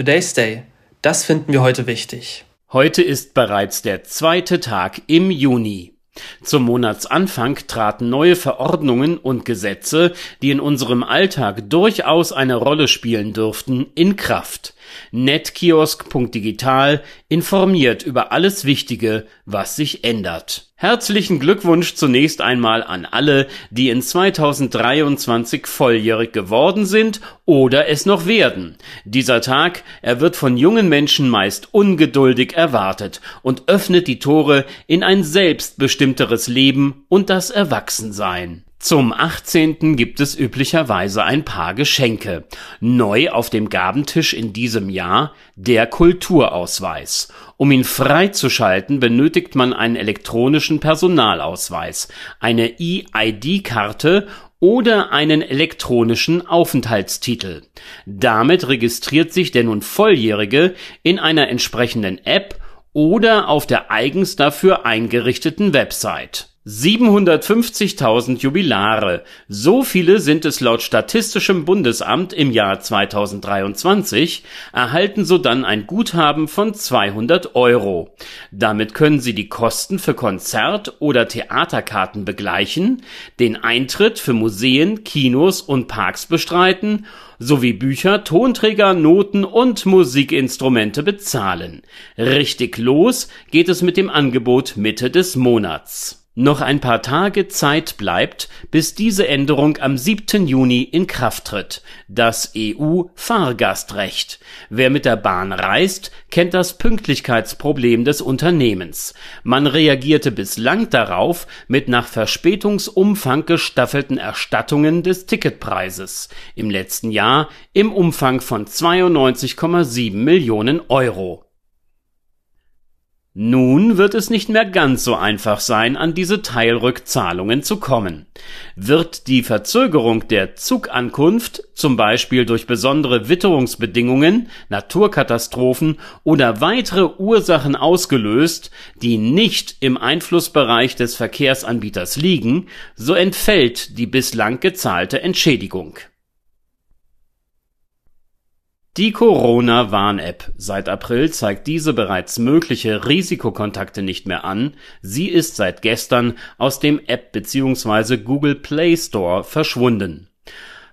Today's Day. Das finden wir heute wichtig. Heute ist bereits der zweite Tag im Juni. Zum Monatsanfang traten neue Verordnungen und Gesetze, die in unserem Alltag durchaus eine Rolle spielen dürften, in Kraft. Netkiosk.digital informiert über alles Wichtige, was sich ändert. Herzlichen Glückwunsch zunächst einmal an alle, die in 2023 volljährig geworden sind oder es noch werden. Dieser Tag, er wird von jungen Menschen meist ungeduldig erwartet und öffnet die Tore in ein selbstbestimmteres Leben und das Erwachsensein. Zum 18. gibt es üblicherweise ein paar Geschenke. Neu auf dem Gabentisch in diesem Jahr der Kulturausweis. Um ihn freizuschalten, benötigt man einen elektronischen Personalausweis, eine EID-Karte oder einen elektronischen Aufenthaltstitel. Damit registriert sich der nun Volljährige in einer entsprechenden App oder auf der eigens dafür eingerichteten Website. 750.000 Jubilare. So viele sind es laut Statistischem Bundesamt im Jahr 2023, erhalten sodann ein Guthaben von 200 Euro. Damit können Sie die Kosten für Konzert- oder Theaterkarten begleichen, den Eintritt für Museen, Kinos und Parks bestreiten sowie Bücher, Tonträger, Noten und Musikinstrumente bezahlen. Richtig los geht es mit dem Angebot Mitte des Monats noch ein paar Tage Zeit bleibt, bis diese Änderung am 7. Juni in Kraft tritt, das EU-Fahrgastrecht. Wer mit der Bahn reist, kennt das Pünktlichkeitsproblem des Unternehmens. Man reagierte bislang darauf mit nach Verspätungsumfang gestaffelten Erstattungen des Ticketpreises, im letzten Jahr im Umfang von 92,7 Millionen Euro nun wird es nicht mehr ganz so einfach sein, an diese Teilrückzahlungen zu kommen. Wird die Verzögerung der Zugankunft, zum Beispiel durch besondere Witterungsbedingungen, Naturkatastrophen oder weitere Ursachen ausgelöst, die nicht im Einflussbereich des Verkehrsanbieters liegen, so entfällt die bislang gezahlte Entschädigung die Corona-Warn-App. Seit April zeigt diese bereits mögliche Risikokontakte nicht mehr an. Sie ist seit gestern aus dem App bzw. Google Play Store verschwunden.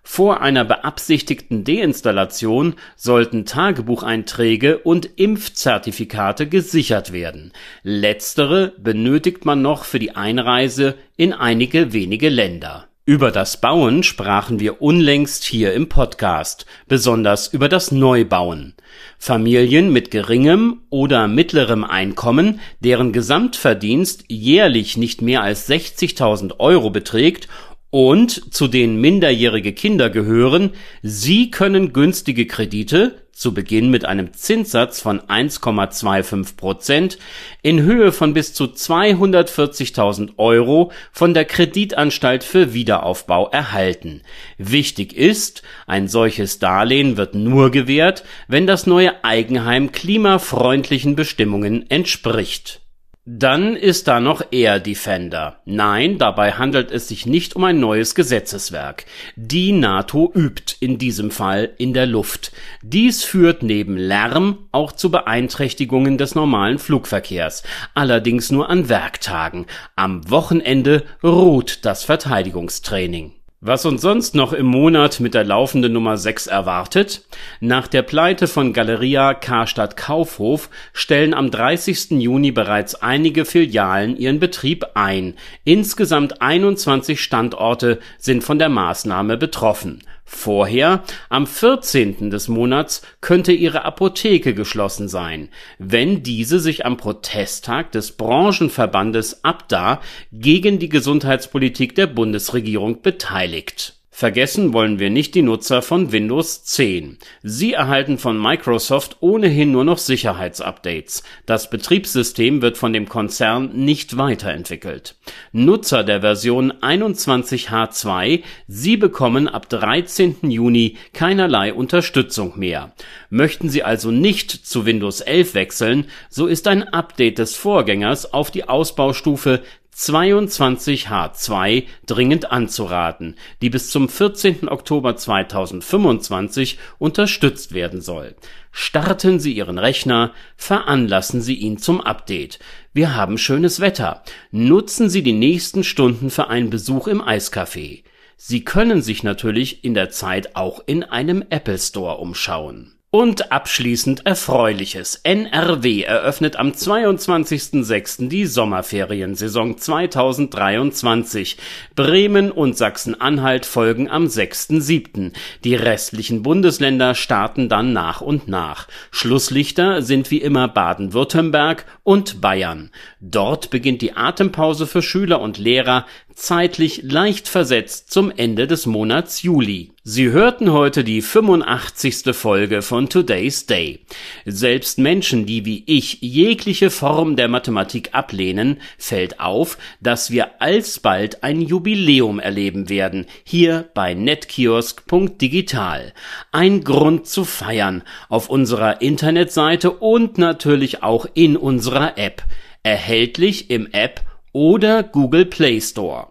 Vor einer beabsichtigten Deinstallation sollten Tagebucheinträge und Impfzertifikate gesichert werden. Letztere benötigt man noch für die Einreise in einige wenige Länder über das Bauen sprachen wir unlängst hier im Podcast, besonders über das Neubauen. Familien mit geringem oder mittlerem Einkommen, deren Gesamtverdienst jährlich nicht mehr als 60.000 Euro beträgt und zu denen minderjährige Kinder gehören, sie können günstige Kredite zu Beginn mit einem Zinssatz von 1,25 Prozent in Höhe von bis zu 240.000 Euro von der Kreditanstalt für Wiederaufbau erhalten. Wichtig ist, ein solches Darlehen wird nur gewährt, wenn das neue Eigenheim klimafreundlichen Bestimmungen entspricht dann ist da noch Air Defender. Nein, dabei handelt es sich nicht um ein neues Gesetzeswerk. Die NATO übt in diesem Fall in der Luft. Dies führt neben Lärm auch zu Beeinträchtigungen des normalen Flugverkehrs, allerdings nur an Werktagen. Am Wochenende ruht das Verteidigungstraining. Was uns sonst noch im Monat mit der laufenden Nummer 6 erwartet? Nach der Pleite von Galeria Karstadt Kaufhof stellen am 30. Juni bereits einige Filialen ihren Betrieb ein. Insgesamt 21 Standorte sind von der Maßnahme betroffen. Vorher, am 14. des Monats, könnte ihre Apotheke geschlossen sein, wenn diese sich am Protesttag des Branchenverbandes Abda gegen die Gesundheitspolitik der Bundesregierung beteiligt Vergessen wollen wir nicht die Nutzer von Windows 10. Sie erhalten von Microsoft ohnehin nur noch Sicherheitsupdates. Das Betriebssystem wird von dem Konzern nicht weiterentwickelt. Nutzer der Version 21H2, Sie bekommen ab 13. Juni keinerlei Unterstützung mehr. Möchten Sie also nicht zu Windows 11 wechseln, so ist ein Update des Vorgängers auf die Ausbaustufe 22H2 dringend anzuraten, die bis zum 14. Oktober 2025 unterstützt werden soll. Starten Sie Ihren Rechner, veranlassen Sie ihn zum Update. Wir haben schönes Wetter. Nutzen Sie die nächsten Stunden für einen Besuch im Eiscafé. Sie können sich natürlich in der Zeit auch in einem Apple Store umschauen. Und abschließend Erfreuliches. NRW eröffnet am 22.06. die Sommerferiensaison 2023. Bremen und Sachsen-Anhalt folgen am 6.07. Die restlichen Bundesländer starten dann nach und nach. Schlusslichter sind wie immer Baden-Württemberg und Bayern. Dort beginnt die Atempause für Schüler und Lehrer zeitlich leicht versetzt zum Ende des Monats Juli. Sie hörten heute die 85. Folge von Today's Day. Selbst Menschen, die wie ich jegliche Form der Mathematik ablehnen, fällt auf, dass wir alsbald ein Jubiläum erleben werden, hier bei netkiosk.digital. Ein Grund zu feiern auf unserer Internetseite und natürlich auch in unserer App. Erhältlich im App oder Google Play Store.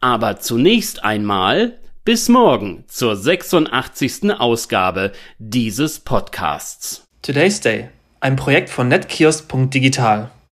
Aber zunächst einmal bis morgen zur 86. Ausgabe dieses Podcasts. Today's Day, ein Projekt von netkiosk.digital.